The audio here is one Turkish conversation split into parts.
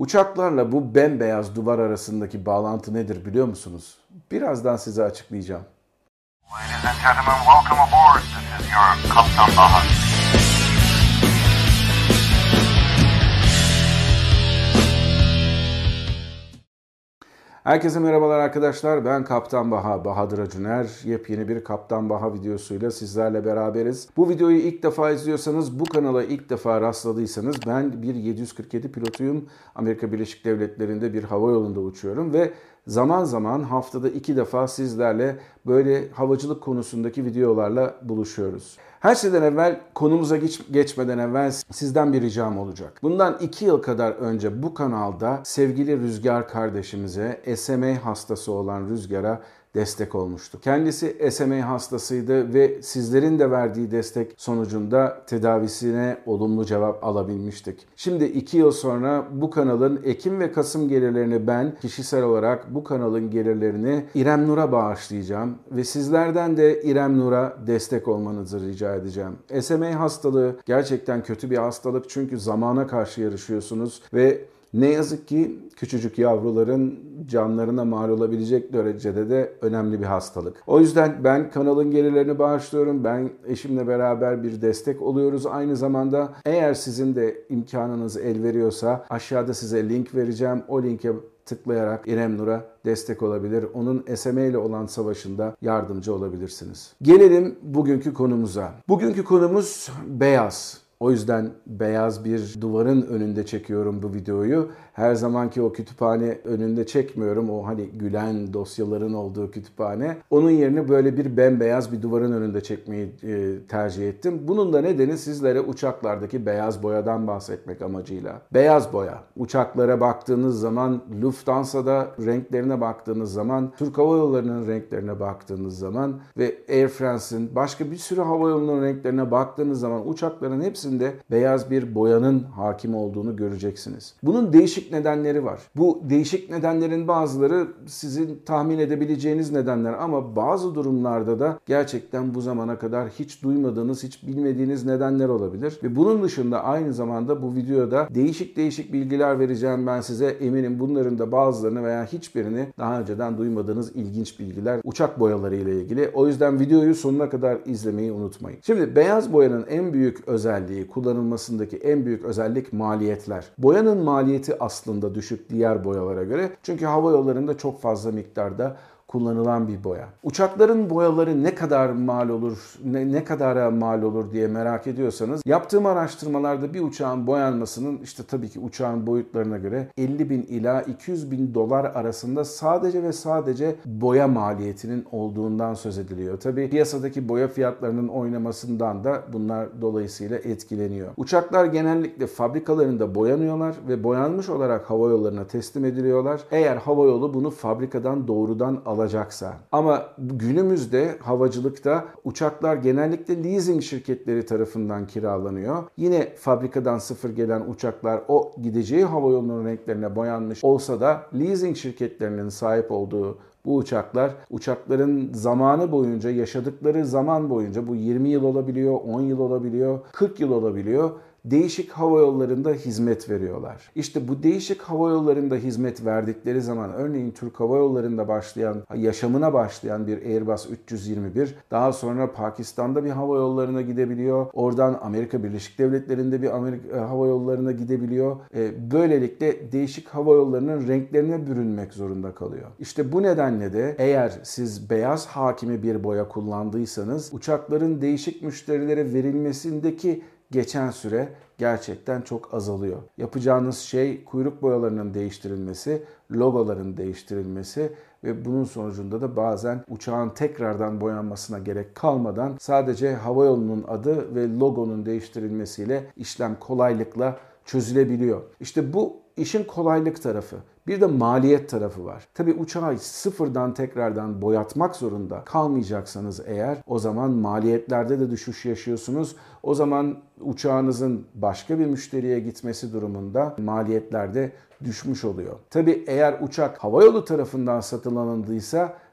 Uçaklarla bu bembeyaz duvar arasındaki bağlantı nedir biliyor musunuz? Birazdan size açıklayacağım. Ladies and gentlemen, welcome aboard. This is your Kaptan Baha. Herkese merhabalar arkadaşlar. Ben Kaptan Baha, Bahadır Acuner. Yepyeni bir Kaptan Baha videosuyla sizlerle beraberiz. Bu videoyu ilk defa izliyorsanız, bu kanala ilk defa rastladıysanız ben bir 747 pilotuyum. Amerika Birleşik Devletleri'nde bir hava yolunda uçuyorum ve zaman zaman haftada iki defa sizlerle böyle havacılık konusundaki videolarla buluşuyoruz. Her şeyden evvel konumuza geç, geçmeden evvel sizden bir ricam olacak. Bundan iki yıl kadar önce bu kanalda sevgili Rüzgar kardeşimize SMA hastası olan Rüzgar'a destek olmuştu. Kendisi SMA hastasıydı ve sizlerin de verdiği destek sonucunda tedavisine olumlu cevap alabilmiştik. Şimdi iki yıl sonra bu kanalın Ekim ve Kasım gelirlerini ben kişisel olarak bu kanalın gelirlerini İrem Nur'a bağışlayacağım ve sizlerden de İrem Nur'a destek olmanızı rica edeceğim. SMA hastalığı gerçekten kötü bir hastalık çünkü zamana karşı yarışıyorsunuz ve ne yazık ki küçücük yavruların canlarına mal olabilecek derecede de önemli bir hastalık. O yüzden ben kanalın gelirlerini bağışlıyorum. Ben eşimle beraber bir destek oluyoruz. Aynı zamanda eğer sizin de imkanınız el veriyorsa aşağıda size link vereceğim. O linke tıklayarak İrem Nur'a destek olabilir. Onun SMA ile olan savaşında yardımcı olabilirsiniz. Gelelim bugünkü konumuza. Bugünkü konumuz beyaz. O yüzden beyaz bir duvarın önünde çekiyorum bu videoyu. Her zamanki o kütüphane önünde çekmiyorum. O hani gülen dosyaların olduğu kütüphane. Onun yerine böyle bir bembeyaz bir duvarın önünde çekmeyi e, tercih ettim. Bunun da nedeni sizlere uçaklardaki beyaz boyadan bahsetmek amacıyla. Beyaz boya. Uçaklara baktığınız zaman Lufthansa'da renklerine baktığınız zaman, Türk Hava Yolları'nın renklerine baktığınız zaman ve Air France'in başka bir sürü hava yolunun renklerine baktığınız zaman uçakların hepsinde beyaz bir boyanın hakim olduğunu göreceksiniz. Bunun değişik nedenleri var. Bu değişik nedenlerin bazıları sizin tahmin edebileceğiniz nedenler ama bazı durumlarda da gerçekten bu zamana kadar hiç duymadığınız, hiç bilmediğiniz nedenler olabilir. Ve bunun dışında aynı zamanda bu videoda değişik değişik bilgiler vereceğim ben size. Eminim bunların da bazılarını veya hiçbirini daha önceden duymadığınız ilginç bilgiler uçak boyaları ile ilgili. O yüzden videoyu sonuna kadar izlemeyi unutmayın. Şimdi beyaz boyanın en büyük özelliği, kullanılmasındaki en büyük özellik maliyetler. Boyanın maliyeti aslında düşük diğer boyalara göre. Çünkü hava yollarında çok fazla miktarda kullanılan bir boya. Uçakların boyaları ne kadar mal olur, ne, ne kadara mal olur diye merak ediyorsanız yaptığım araştırmalarda bir uçağın boyanmasının işte tabii ki uçağın boyutlarına göre 50 bin ila 200 bin dolar arasında sadece ve sadece boya maliyetinin olduğundan söz ediliyor. Tabii piyasadaki boya fiyatlarının oynamasından da bunlar dolayısıyla etkileniyor. Uçaklar genellikle fabrikalarında boyanıyorlar ve boyanmış olarak hava yollarına teslim ediliyorlar. Eğer hava yolu bunu fabrikadan doğrudan alabilir alacaksa. Ama günümüzde havacılıkta uçaklar genellikle leasing şirketleri tarafından kiralanıyor. Yine fabrikadan sıfır gelen uçaklar o gideceği havayolunun renklerine boyanmış olsa da leasing şirketlerinin sahip olduğu bu uçaklar uçakların zamanı boyunca yaşadıkları zaman boyunca bu 20 yıl olabiliyor, 10 yıl olabiliyor, 40 yıl olabiliyor değişik hava yollarında hizmet veriyorlar. İşte bu değişik hava yollarında hizmet verdikleri zaman örneğin Türk Hava Yolları'nda başlayan, yaşamına başlayan bir Airbus 321 daha sonra Pakistan'da bir hava yollarına gidebiliyor. Oradan Amerika Birleşik Devletleri'nde bir Amerika e, hava yollarına gidebiliyor. E, böylelikle değişik hava yollarının renklerine bürünmek zorunda kalıyor. İşte bu nedenle de eğer siz beyaz hakimi bir boya kullandıysanız uçakların değişik müşterilere verilmesindeki geçen süre gerçekten çok azalıyor. Yapacağınız şey kuyruk boyalarının değiştirilmesi, logoların değiştirilmesi ve bunun sonucunda da bazen uçağın tekrardan boyanmasına gerek kalmadan sadece havayolunun adı ve logonun değiştirilmesiyle işlem kolaylıkla çözülebiliyor. İşte bu işin kolaylık tarafı. Bir de maliyet tarafı var. Tabi uçağı sıfırdan tekrardan boyatmak zorunda kalmayacaksanız eğer o zaman maliyetlerde de düşüş yaşıyorsunuz. O zaman uçağınızın başka bir müşteriye gitmesi durumunda maliyetlerde düşmüş oluyor. Tabi eğer uçak havayolu tarafından satın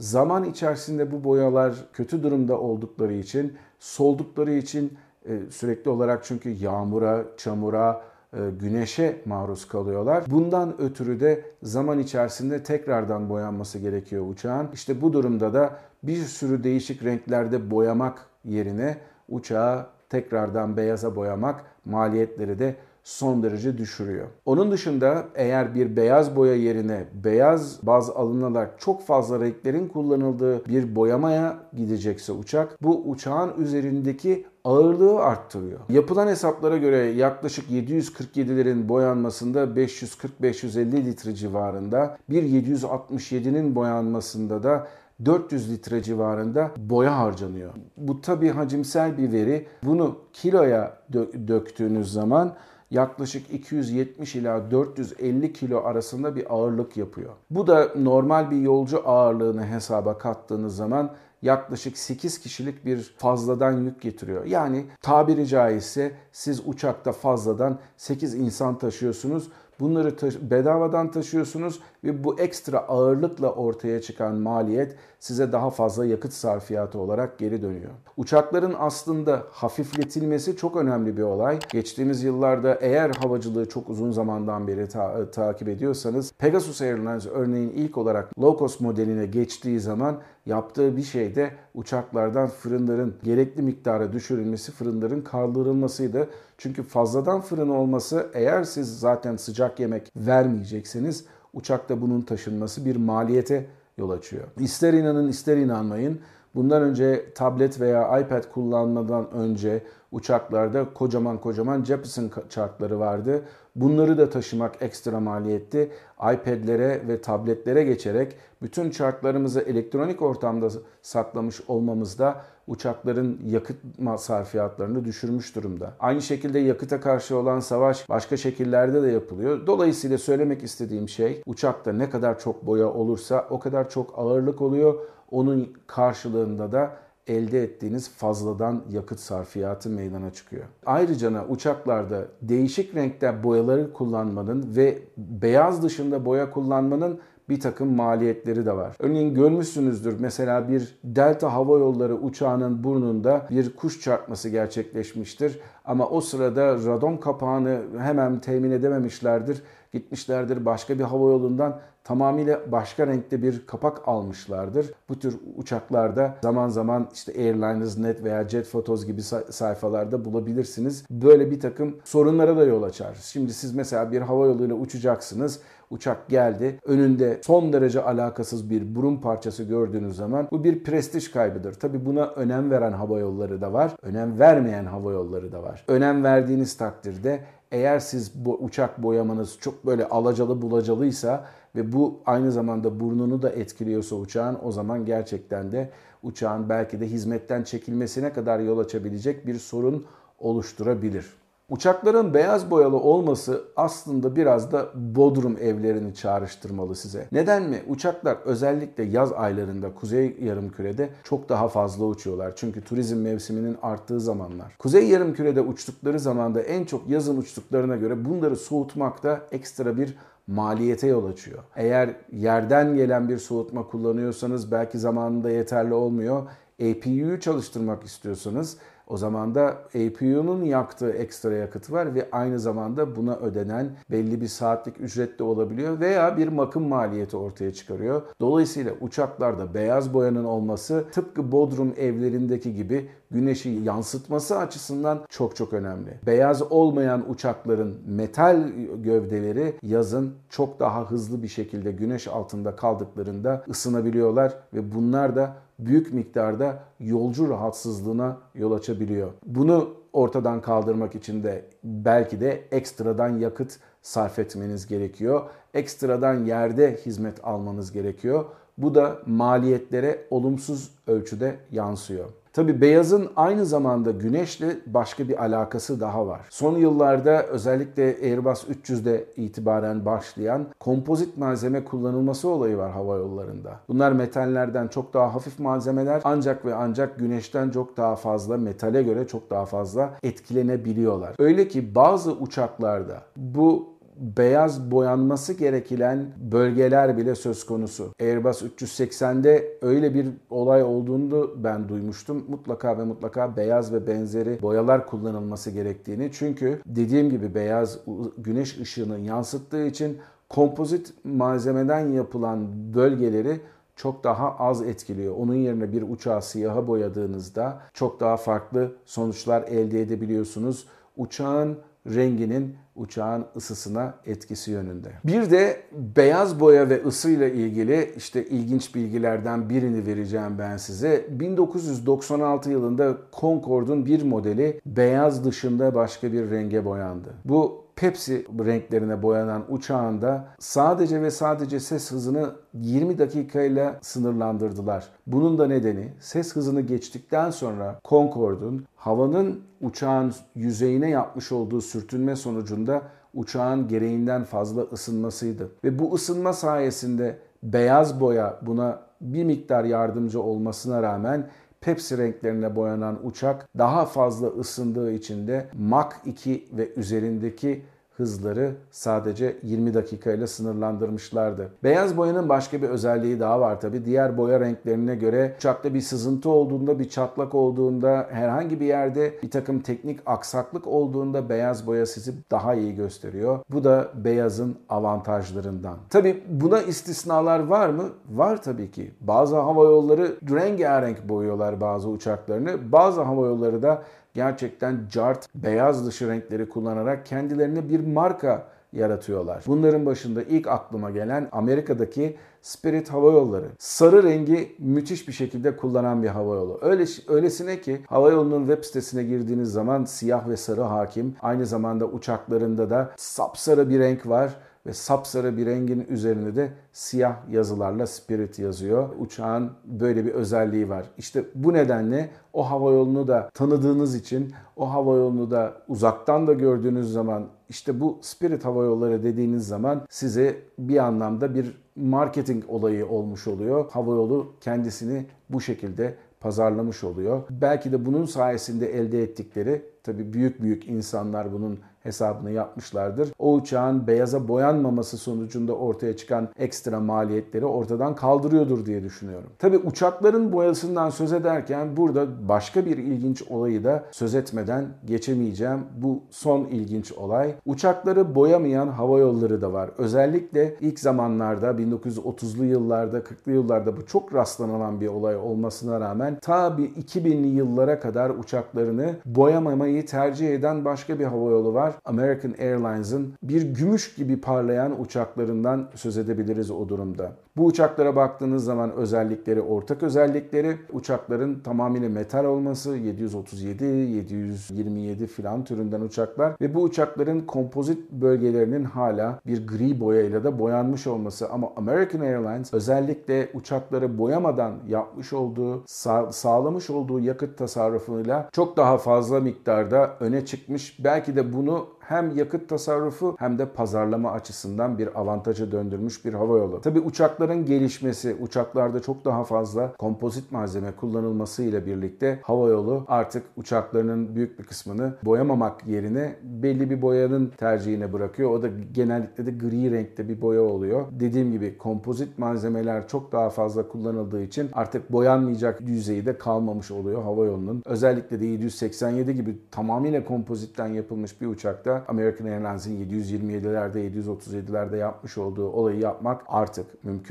zaman içerisinde bu boyalar kötü durumda oldukları için, soldukları için e, sürekli olarak çünkü yağmura, çamura, güneşe maruz kalıyorlar. Bundan ötürü de zaman içerisinde tekrardan boyanması gerekiyor uçağın. İşte bu durumda da bir sürü değişik renklerde boyamak yerine uçağı tekrardan beyaza boyamak maliyetleri de son derece düşürüyor. Onun dışında eğer bir beyaz boya yerine beyaz baz alınarak çok fazla renklerin kullanıldığı bir boyamaya gidecekse uçak bu uçağın üzerindeki ağırlığı arttırıyor. Yapılan hesaplara göre yaklaşık 747'lerin boyanmasında 540-550 litre civarında, bir 767'nin boyanmasında da 400 litre civarında boya harcanıyor. Bu tabi hacimsel bir veri. Bunu kiloya dö- döktüğünüz zaman yaklaşık 270 ila 450 kilo arasında bir ağırlık yapıyor. Bu da normal bir yolcu ağırlığını hesaba kattığınız zaman yaklaşık 8 kişilik bir fazladan yük getiriyor. Yani tabiri caizse siz uçakta fazladan 8 insan taşıyorsunuz. Bunları taş- bedavadan taşıyorsunuz ve bu ekstra ağırlıkla ortaya çıkan maliyet size daha fazla yakıt sarfiyatı olarak geri dönüyor. Uçakların aslında hafifletilmesi çok önemli bir olay. Geçtiğimiz yıllarda eğer havacılığı çok uzun zamandan beri ta- takip ediyorsanız Pegasus Airlines örneğin ilk olarak low cost modeline geçtiği zaman yaptığı bir şey de uçaklardan fırınların gerekli miktara düşürülmesi, fırınların kaldırılmasıydı. Çünkü fazladan fırın olması eğer siz zaten sıcak yemek vermeyecekseniz uçakta bunun taşınması bir maliyete yol açıyor. İster inanın ister inanmayın bundan önce tablet veya iPad kullanmadan önce uçaklarda kocaman kocaman Jeppesen çarkları vardı. Bunları da taşımak ekstra maliyetti. iPad'lere ve tabletlere geçerek bütün çarklarımızı elektronik ortamda saklamış olmamızda uçakların yakıt sarfiyatlarını düşürmüş durumda. Aynı şekilde yakıta karşı olan savaş başka şekillerde de yapılıyor. Dolayısıyla söylemek istediğim şey uçakta ne kadar çok boya olursa o kadar çok ağırlık oluyor. Onun karşılığında da elde ettiğiniz fazladan yakıt sarfiyatı meydana çıkıyor. Ayrıca uçaklarda değişik renkte boyaları kullanmanın ve beyaz dışında boya kullanmanın bir takım maliyetleri de var. Örneğin görmüşsünüzdür mesela bir Delta Hava Yolları uçağının burnunda bir kuş çarpması gerçekleşmiştir. Ama o sırada radon kapağını hemen temin edememişlerdir. Gitmişlerdir başka bir hava yolundan tamamıyla başka renkte bir kapak almışlardır. Bu tür uçaklarda zaman zaman işte Airlines.net veya Jet Photos gibi sayfalarda bulabilirsiniz. Böyle bir takım sorunlara da yol açar. Şimdi siz mesela bir hava yoluyla uçacaksınız. Uçak geldi. Önünde son derece alakasız bir burun parçası gördüğünüz zaman bu bir prestij kaybıdır. Tabi buna önem veren hava yolları da var. Önem vermeyen hava yolları da var. Önem verdiğiniz takdirde eğer siz bu uçak boyamanız çok böyle alacalı bulacalıysa ve bu aynı zamanda burnunu da etkiliyorsa uçağın o zaman gerçekten de uçağın belki de hizmetten çekilmesine kadar yol açabilecek bir sorun oluşturabilir. Uçakların beyaz boyalı olması aslında biraz da Bodrum evlerini çağrıştırmalı size. Neden mi? Uçaklar özellikle yaz aylarında Kuzey Yarımküre'de çok daha fazla uçuyorlar. Çünkü turizm mevsiminin arttığı zamanlar. Kuzey Yarımküre'de uçtukları zamanda en çok yazın uçtuklarına göre bunları soğutmakta ekstra bir maliyete yol açıyor. Eğer yerden gelen bir soğutma kullanıyorsanız belki zamanında yeterli olmuyor. APU'yu çalıştırmak istiyorsanız o zaman da APU'nun yaktığı ekstra yakıt var ve aynı zamanda buna ödenen belli bir saatlik ücret de olabiliyor veya bir bakım maliyeti ortaya çıkarıyor. Dolayısıyla uçaklarda beyaz boyanın olması tıpkı Bodrum evlerindeki gibi güneşi yansıtması açısından çok çok önemli. Beyaz olmayan uçakların metal gövdeleri yazın çok daha hızlı bir şekilde güneş altında kaldıklarında ısınabiliyorlar ve bunlar da büyük miktarda yolcu rahatsızlığına yol açabiliyor. Bunu ortadan kaldırmak için de belki de ekstradan yakıt sarf etmeniz gerekiyor. Ekstradan yerde hizmet almanız gerekiyor. Bu da maliyetlere olumsuz ölçüde yansıyor. Tabi beyazın aynı zamanda güneşle başka bir alakası daha var. Son yıllarda özellikle Airbus 300'de itibaren başlayan kompozit malzeme kullanılması olayı var hava yollarında. Bunlar metallerden çok daha hafif malzemeler ancak ve ancak güneşten çok daha fazla metale göre çok daha fazla etkilenebiliyorlar. Öyle ki bazı uçaklarda bu beyaz boyanması gereken bölgeler bile söz konusu. Airbus 380'de öyle bir olay olduğunu ben duymuştum. Mutlaka ve mutlaka beyaz ve benzeri boyalar kullanılması gerektiğini. Çünkü dediğim gibi beyaz güneş ışığını yansıttığı için kompozit malzemeden yapılan bölgeleri çok daha az etkiliyor. Onun yerine bir uçağı siyaha boyadığınızda çok daha farklı sonuçlar elde edebiliyorsunuz. Uçağın renginin uçağın ısısına etkisi yönünde. Bir de beyaz boya ve ısıyla ilgili işte ilginç bilgilerden birini vereceğim ben size. 1996 yılında Concorde'un bir modeli beyaz dışında başka bir renge boyandı. Bu Pepsi renklerine boyanan uçağında sadece ve sadece ses hızını 20 dakikayla sınırlandırdılar. Bunun da nedeni ses hızını geçtikten sonra Concorde'un havanın uçağın yüzeyine yapmış olduğu sürtünme sonucunda uçağın gereğinden fazla ısınmasıydı. Ve bu ısınma sayesinde beyaz boya buna bir miktar yardımcı olmasına rağmen Pepsi renklerine boyanan uçak daha fazla ısındığı için de Mach 2 ve üzerindeki hızları sadece 20 dakika ile sınırlandırmışlardı. Beyaz boyanın başka bir özelliği daha var tabi. Diğer boya renklerine göre uçakta bir sızıntı olduğunda, bir çatlak olduğunda, herhangi bir yerde bir takım teknik aksaklık olduğunda beyaz boya sizi daha iyi gösteriyor. Bu da beyazın avantajlarından. Tabi buna istisnalar var mı? Var tabii ki. Bazı hava yolları rengarenk boyuyorlar bazı uçaklarını. Bazı hava yolları da gerçekten cart, beyaz dışı renkleri kullanarak kendilerine bir marka yaratıyorlar. Bunların başında ilk aklıma gelen Amerika'daki Spirit Hava Yolları. Sarı rengi müthiş bir şekilde kullanan bir hava yolu. Öyle öylesine ki hava yolunun web sitesine girdiğiniz zaman siyah ve sarı hakim. Aynı zamanda uçaklarında da sapsarı bir renk var ve sapsarı bir rengin üzerinde de siyah yazılarla Spirit yazıyor. Uçağın böyle bir özelliği var. İşte bu nedenle o hava yolunu da tanıdığınız için o hava yolunu da uzaktan da gördüğünüz zaman işte bu Spirit Hava Yolları dediğiniz zaman size bir anlamda bir marketing olayı olmuş oluyor. Hava yolu kendisini bu şekilde pazarlamış oluyor. Belki de bunun sayesinde elde ettikleri tabii büyük büyük insanlar bunun hesabını yapmışlardır. O uçağın beyaza boyanmaması sonucunda ortaya çıkan ekstra maliyetleri ortadan kaldırıyordur diye düşünüyorum. Tabi uçakların boyasından söz ederken burada başka bir ilginç olayı da söz etmeden geçemeyeceğim. Bu son ilginç olay. Uçakları boyamayan hava yolları da var. Özellikle ilk zamanlarda 1930'lu yıllarda 40'lı yıllarda bu çok rastlanılan bir olay olmasına rağmen ta 2000'li yıllara kadar uçaklarını boyamamayı tercih eden başka bir hava yolu var. American Airlines'ın bir gümüş gibi parlayan uçaklarından söz edebiliriz o durumda. Bu uçaklara baktığınız zaman özellikleri, ortak özellikleri uçakların tamamıyla metal olması, 737, 727 filan türünden uçaklar ve bu uçakların kompozit bölgelerinin hala bir gri boyayla da boyanmış olması ama American Airlines özellikle uçakları boyamadan yapmış olduğu, sağ, sağlamış olduğu yakıt tasarrufuyla çok daha fazla miktarda öne çıkmış. Belki de bunu hem yakıt tasarrufu hem de pazarlama açısından bir avantaja döndürmüş bir hava yolu. Tabi uçakların gelişmesi, uçaklarda çok daha fazla kompozit malzeme kullanılması ile birlikte hava yolu artık uçaklarının büyük bir kısmını boyamamak yerine belli bir boyanın tercihine bırakıyor. O da genellikle de gri renkte bir boya oluyor. Dediğim gibi kompozit malzemeler çok daha fazla kullanıldığı için artık boyanmayacak yüzeyi kalmamış oluyor hava yolunun. Özellikle de 787 gibi tamamıyla kompozitten yapılmış bir uçakta American Airlines'in 727'lerde 737'lerde yapmış olduğu olayı yapmak artık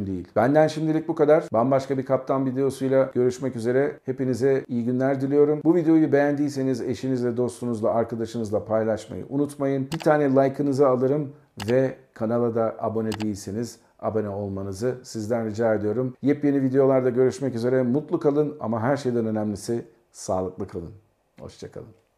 mümkün değil. Benden şimdilik bu kadar. Bambaşka bir kaptan videosuyla görüşmek üzere. Hepinize iyi günler diliyorum. Bu videoyu beğendiyseniz eşinizle, dostunuzla, arkadaşınızla paylaşmayı unutmayın. Bir tane like'ınızı alırım ve kanala da abone değilseniz abone olmanızı sizden rica ediyorum. Yepyeni videolarda görüşmek üzere. Mutlu kalın ama her şeyden önemlisi sağlıklı kalın. Hoşçakalın.